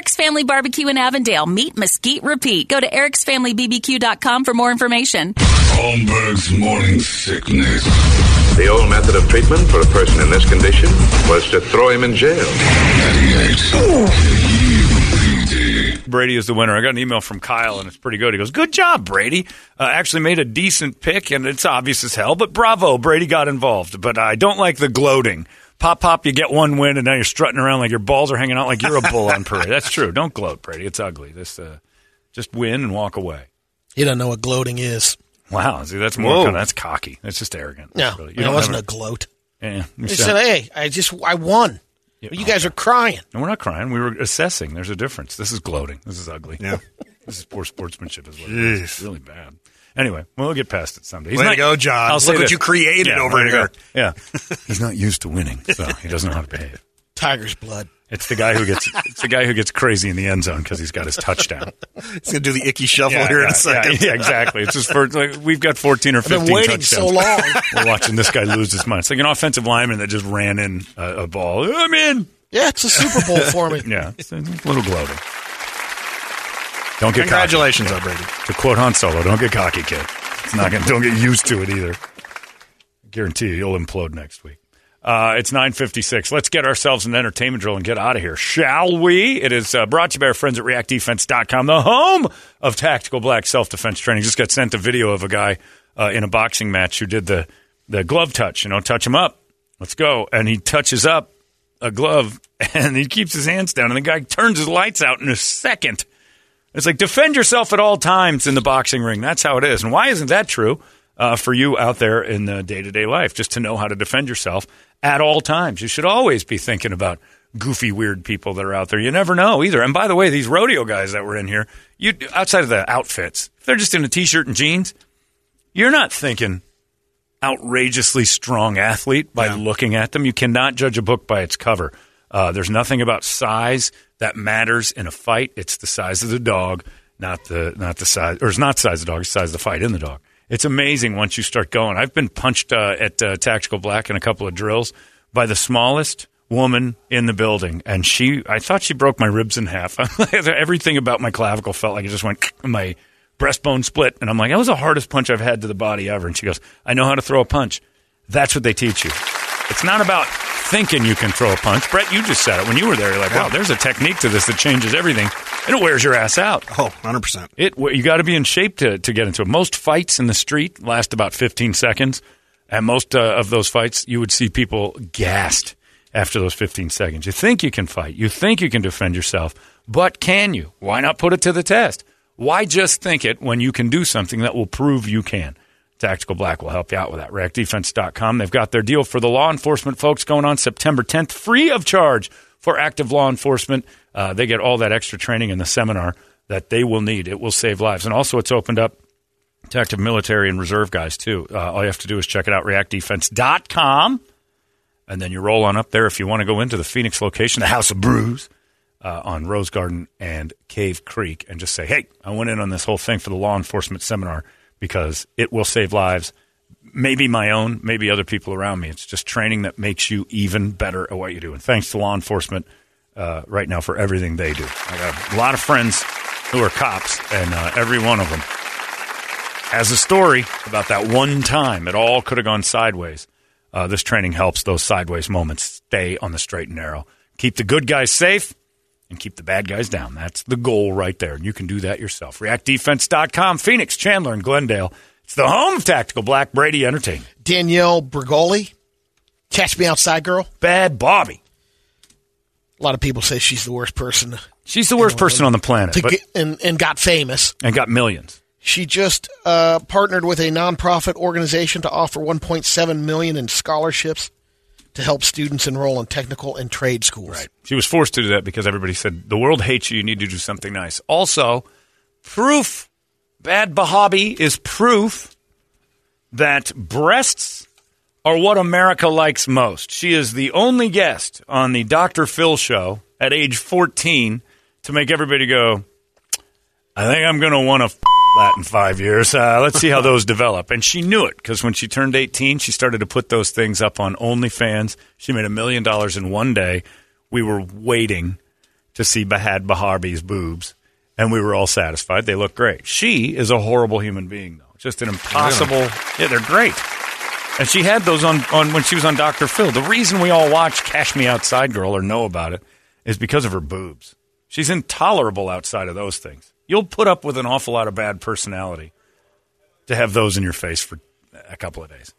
Eric's Family Barbecue in Avondale. Meat Mesquite Repeat. Go to ericsfamilybbq.com for more information. Holmberg's morning sickness. The old method of treatment for a person in this condition was to throw him in jail. 98. Brady is the winner. I got an email from Kyle, and it's pretty good. He goes, "Good job, Brady. Uh, actually made a decent pick, and it's obvious as hell. But bravo, Brady got involved. But I don't like the gloating. Pop, pop, you get one win, and now you're strutting around like your balls are hanging out like you're a bull on parade. That's true. Don't gloat, Brady. It's ugly. This, uh, just win and walk away. You don't know what gloating is. Wow, see, that's more kind of that's cocky. That's just arrogant. No, really. it wasn't a gloat. Yeah, you said, "Hey, I just I won. you guys are crying." No, we're not crying. We were assessing. There's a difference. This is gloating. This is ugly. Yeah. this is poor sportsmanship. Is what it is. It's really bad. Anyway, we'll get past it someday. He's Way to not- go, John. I'll Look what this. you created Yeah, over here. go. Yeah, he's not used to winning, so he doesn't know how to behave. Tiger's blood. It's the guy who gets it's the guy who gets crazy in the end zone because he's got his touchdown. He's going to do the Ickey shuffle here in a second. Yeah, yeah, exactly. It's just for like we've got fourteen or I've fifteen been waiting touchdowns. so long. We're watching this guy lose his mind. It's like an offensive lineman that just ran in a, a ball. I'm in. Yeah, it's a Super Bowl for me. Yeah, it's a little gloating. Don't get Congratulations, though, Brady. cocky. To quote Han Solo, don't get cocky, kid. It's not gonna. Don't get used to it either. I Guarantee you, you'll implode next week. Uh, it's 9.56. Let's get ourselves an entertainment drill and get out of here, shall we? It is uh, brought to you by our friends at reactdefense.com, the home of tactical black self-defense training. Just got sent a video of a guy uh, in a boxing match who did the, the glove touch, you know, touch him up. Let's go. And he touches up a glove and he keeps his hands down and the guy turns his lights out in a second. It's like defend yourself at all times in the boxing ring. That's how it is. And why isn't that true uh, for you out there in the day to day life? Just to know how to defend yourself at all times. You should always be thinking about goofy, weird people that are out there. You never know either. And by the way, these rodeo guys that were in here, you outside of the outfits, if they're just in a t shirt and jeans, you're not thinking outrageously strong athlete by looking at them. You cannot judge a book by its cover. Uh, there's nothing about size that matters in a fight. It's the size of the dog, not the not the size, or it's not size of the dog. It's size of the fight in the dog. It's amazing once you start going. I've been punched uh, at uh, Tactical Black in a couple of drills by the smallest woman in the building, and she. I thought she broke my ribs in half. Everything about my clavicle felt like it just went. My breastbone split, and I'm like, that was the hardest punch I've had to the body ever. And she goes, I know how to throw a punch. That's what they teach you. It's not about thinking you can throw a punch. Brett, you just said it when you were there. You're like, wow, there's a technique to this that changes everything, and it wears your ass out. Oh, 100%. It you got to be in shape to, to get into it. Most fights in the street last about 15 seconds, and most uh, of those fights you would see people gassed after those 15 seconds. You think you can fight, you think you can defend yourself, but can you? Why not put it to the test? Why just think it when you can do something that will prove you can? Tactical Black will help you out with that. ReactDefense.com. They've got their deal for the law enforcement folks going on September 10th, free of charge for active law enforcement. Uh, they get all that extra training in the seminar that they will need. It will save lives. And also, it's opened up to active military and reserve guys, too. Uh, all you have to do is check it out, reactdefense.com. And then you roll on up there if you want to go into the Phoenix location, the House of Brews uh, on Rose Garden and Cave Creek, and just say, hey, I went in on this whole thing for the law enforcement seminar because it will save lives. Maybe my own, maybe other people around me. It's just training that makes you even better at what you do. And thanks to law enforcement uh, right now for everything they do. I got a lot of friends who are cops, and uh, every one of them has a story about that one time it all could have gone sideways. Uh, this training helps those sideways moments stay on the straight and narrow. Keep the good guys safe and keep the bad guys down. That's the goal right there. And you can do that yourself. ReactDefense.com, Phoenix, Chandler, and Glendale. It's the home of Tactical Black Brady Entertainment. Danielle Bregoli, Cash Me Outside Girl. Bhad Bhabie. A lot of people say she's the worst person She's the worst person on the planet, but, get, and, and got famous. and got millions. She just uh, partnered with a nonprofit organization to offer 1.7 million in scholarships to help students enroll in technical and trade schools. Right. She was forced to do that because everybody said the world hates you. You need to do something nice. Also, proof. Bhad Bhabie is proof that breasts are what America likes most. She is the only guest on the Dr. Phil show at age 14 to make everybody go, I think I'm going to want to that in five years. Uh, let's see how those develop. And she knew it because when she turned 18, she started to put those things up on OnlyFans. She made a million dollars in one day. We were waiting to see Bhad Bhabie's boobs, and we were all satisfied. They look great. She is a horrible human being, though. Just an impossible. Yeah, they're great. And she had those on, on when she was on Dr. Phil. The reason we all watch Cash Me Outside Girl or know about it is because of her boobs. She's intolerable outside of those things. You'll put up with an awful lot of bad personality to have those in your face for a couple of days.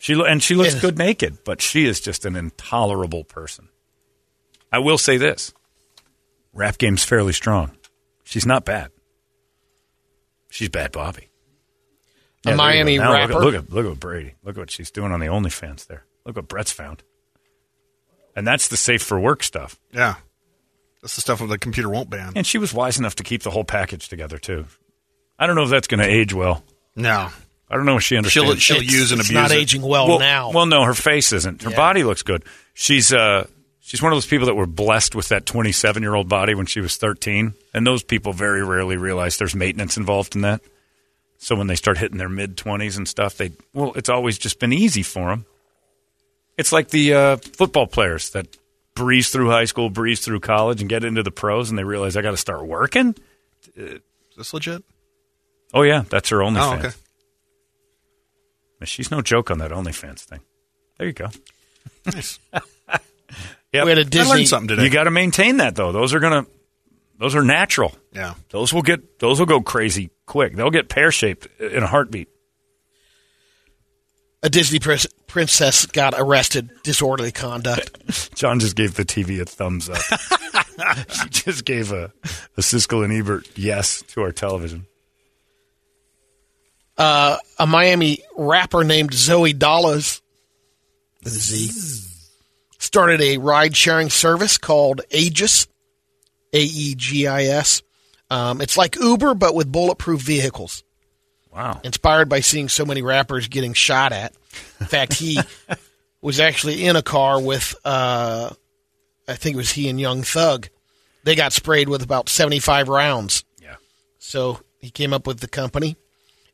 She and she looks Yeah. good naked, but she is just an intolerable person. I will say this: rap game's fairly strong. She's not bad. She's bad, Bobby. A there you go. Miami Now rapper. Look at, look at look at Brady. Look at what she's doing on the OnlyFans there. Look what Brett's found. And that's the safe for work stuff. Yeah. That's the stuff that the computer won't ban. And she was wise enough to keep the whole package together too. I don't know if that's going to age well. No. I don't know if she She'll, understands. she'll use and it's abuse not it. aging well, well, now. well, no, her face isn't. Her Yeah. body looks good. She's uh, she's one of those people that were blessed with that 27 year old body when she was 13, and those people very rarely realize there's maintenance involved in that. So when they start hitting their mid 20s and stuff, they well, it's always just been easy for them. It's like the uh, football players that breeze through high school, breeze through college, and get into the pros, and they realize I got to start working. Is this legit? Oh yeah, that's her OnlyFans. Oh, okay. She's no joke on that OnlyFans thing. There you go. Nice. Yep. We had a I Disney. learned something today. You got to maintain that though. Those are gonna, those are natural. yeah. Those will get, those will go crazy quick. They'll get pear shaped in a heartbeat. A Disney prin- princess got arrested disorderly conduct. John just gave the TV a thumbs up. he just gave a, a Siskel and Ebert yes to our television. a Miami rapper named Zoey Dollaz with a Z started a ride sharing service called Aegis, A E G I S. Um, it's like Uber but with bulletproof vehicles. Wow. Inspired by seeing so many rappers getting shot at. In fact, he was actually in a car with, uh, I think it was he and Young Thug. They got sprayed with about 75 rounds. Yeah. So he came up with the company.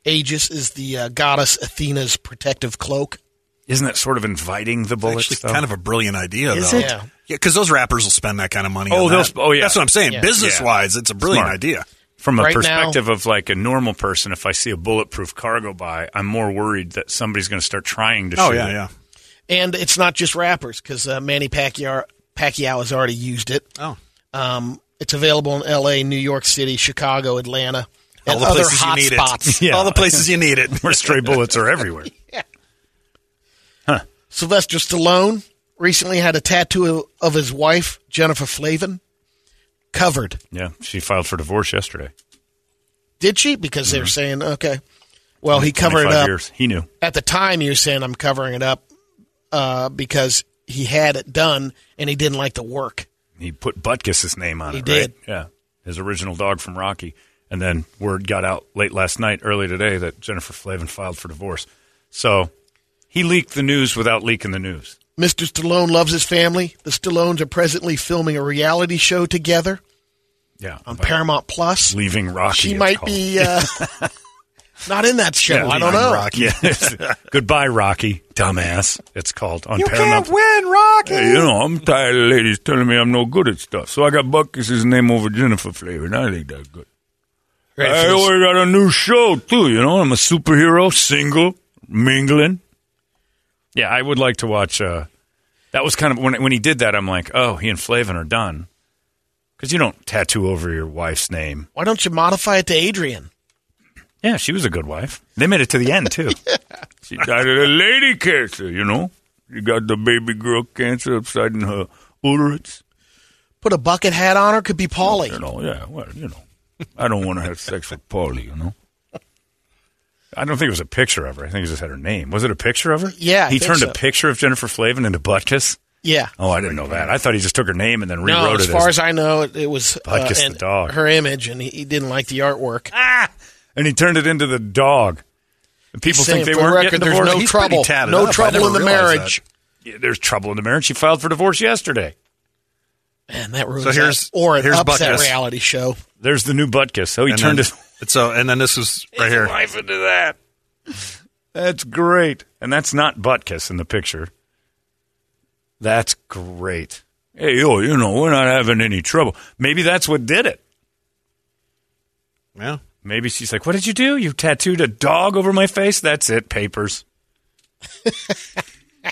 Aegis is the uh, goddess Athena's protective cloak. Isn't that sort of inviting the bullets? Actually, kind of a brilliant idea, Is though. it? Yeah. Yeah, because those rappers will spend that kind of money. Oh, on that. oh, yeah. That's what I'm saying. Yeah. Business wise, it's a brilliant Smart. idea. From a Right perspective of like a normal person, if I see a bulletproof car go by, I'm more worried that somebody's going to start trying to Oh shoot yeah, it. yeah. And it's not just rappers because uh, Manny Pacquiao, Pacquiao has already used it. Oh, Um, it's available in L.A., New York City, Chicago, Atlanta, all the other places you need spots. it. Yeah. All the places you need it. Where stray bullets are everywhere. Yeah. Sylvester Stallone recently had a tattoo of his wife, Jennifer Flavin, covered. Yeah, she filed for divorce yesterday. Did she? Because they're saying, okay. Well, he covered it up. Years. He knew. At the time, he was saying, I'm covering it up uh, because he had it done and he didn't like the work. He put Butkus's name on He it. He did. Right? Yeah, his original dog from Rocky. And then word got out late last night, early today, that Jennifer Flavin filed for divorce. So he leaked the news without leaking the news. Mr. Stallone loves his family. The Stallones are presently filming a reality show together Yeah, on Paramount Plus. leaving Rocky. She might be uh, not in that show. Yeah, I don't know. Rocky. Yeah, goodbye, Rocky, dumbass. It's called on you Paramount. You can't win, Rocky. Hey, you know, I'm tired of ladies telling me I'm no good at stuff. So I got Butkus's name over Jennifer Flavor, and I think that's good. I already got a new show too. You know, I'm a superhero, single, mingling. Yeah, I would like to watch. Uh, that was kind of when when he did that. I'm like, oh, he and Flavin are done because you don't tattoo over your wife's name. Why don't you modify it to Adrian? Yeah, she was a good wife. They made it to the end too. She died of a lady cancer. You know, You got the baby girl cancer upside in her Ulrich. Put a bucket hat on her. Could be Paulie. You know, yeah, well, you know. I don't want to have sex with Paulie, you know. I don't think it was a picture of her. I think it just had her name. Was it a picture of her? Yeah, I he turned so. a picture of Jennifer Flavin into Butkus. Yeah. Oh, I didn't know that. I thought he just took her name and then No, rewrote as it As far as, I know, it, it was uh, Butkus the dog. her image, and he, he didn't like the artwork. ah, and he turned it into the dog. And people think they weren't record, getting there's divorced. no He's trouble. No trouble in the marriage. Yeah, there's trouble in the marriage. She filed for divorce yesterday. Man, that ruins So here's- that. Or it here's ups that reality show. There's the new Butkus. So he And turned then, it's so, uh, and then this is right here. life into that. That's great. And that's not Butkus in the picture. That's great. Hey, yo, you know, we're not having any trouble. Maybe that's what did it. Yeah. Maybe she's like, What did you do? You tattooed a dog over my face? That's it, papers. I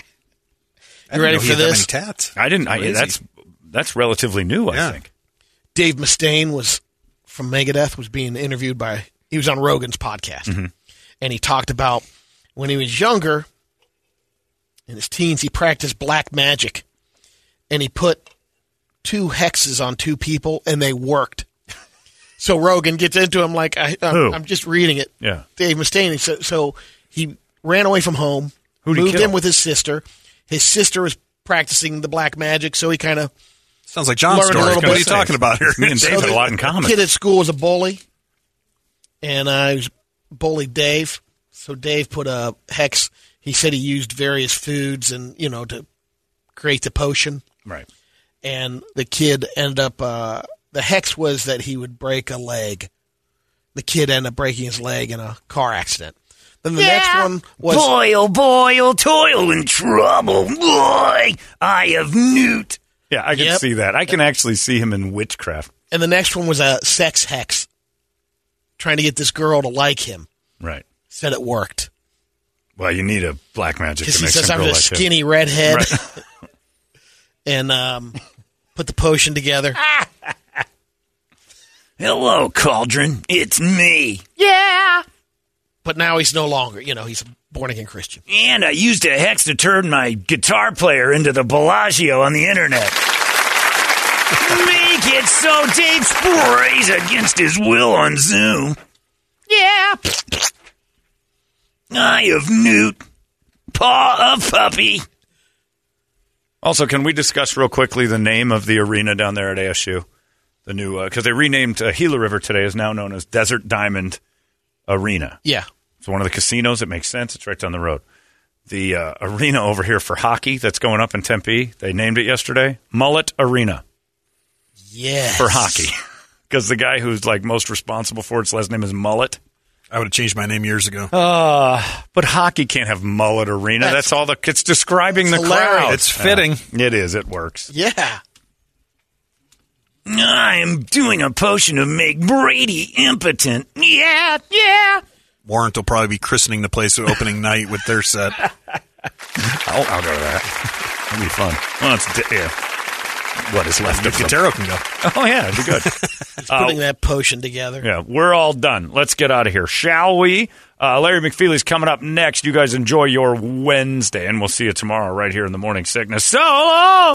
You ready for this? tats. I didn't I, Crazy. that's that's relatively new, I Yeah. think. Dave Mustaine was from Megadeth was being interviewed by he was on Rogan's podcast, Mm-hmm. and he talked about when he was younger, in his teens, he practiced black magic, and he put two hexes on two people, and they worked. So Rogan gets into him like I I'm I'm just reading it. Yeah. Dave Mustaine. So, so he ran away from home, Who'd moved in with his sister. His sister was practicing the black magic, so he kind of Sounds like John's Learned story. What are you talking about here? Me and Dave So had a lot in common. Kid at school was a bully, and I was bullied Dave. So Dave put a hex. He said he used various foods and you know to create the potion. Right. And the kid ended up. Uh, the hex was that he would break a leg. The kid ended up breaking his leg in a car accident. Then the next one was boy, oh boy, oh toil in trouble. Boy, I have newt. Yeah, I can Yep. see that. I can actually see him in witchcraft. and the next one was a sex hex. Trying to get this girl to like him. Right. Said it worked. Well, you need a black magic because to he make says some I'm girl a like him. skinny redhead, Right. and um, put the potion together. Hello, Cauldron. It's me. But now he's no longer, you know, he's a born again Christian. And I used a hex to turn my guitar player into the Bellagio on the internet. Make it so Dave sprays against his will on Zoom. Yeah. Eye of Newt. Paw of Puppy. Also, can we discuss real quickly the name of the arena down there at ASU? The new, because they renamed uh, Gila River today, is now known as Desert Diamond Arena. Yeah, It's one of the casinos. It makes sense. It's right down the road. The uh, arena over here for hockey that's going up in Tempe, they named it yesterday Mullet Arena yes. for hockey. Because the guy who's like most responsible for its last name is Mullet. I would have changed my name years ago. Uh, but hockey can't have Mullet Arena. That's, That's- all the. It's describing the hilarious. crowd. It's fitting. Yeah, it is. It works. Yeah, I'm doing a potion to make Brady impotent. Yeah, yeah. Warrant will probably be christening the place at opening night with their set. I'll, I'll go to that. That'd be fun. Well, it's di- yeah. What is left of them. Guitarro can go. Oh yeah, it'd be good. putting that potion together. Yeah, we're all done. Let's get out of here, shall we? Uh, Larry McFeely's coming up next. You guys enjoy your Wednesday, and we'll see you tomorrow right here in the Morning Sickness. So long!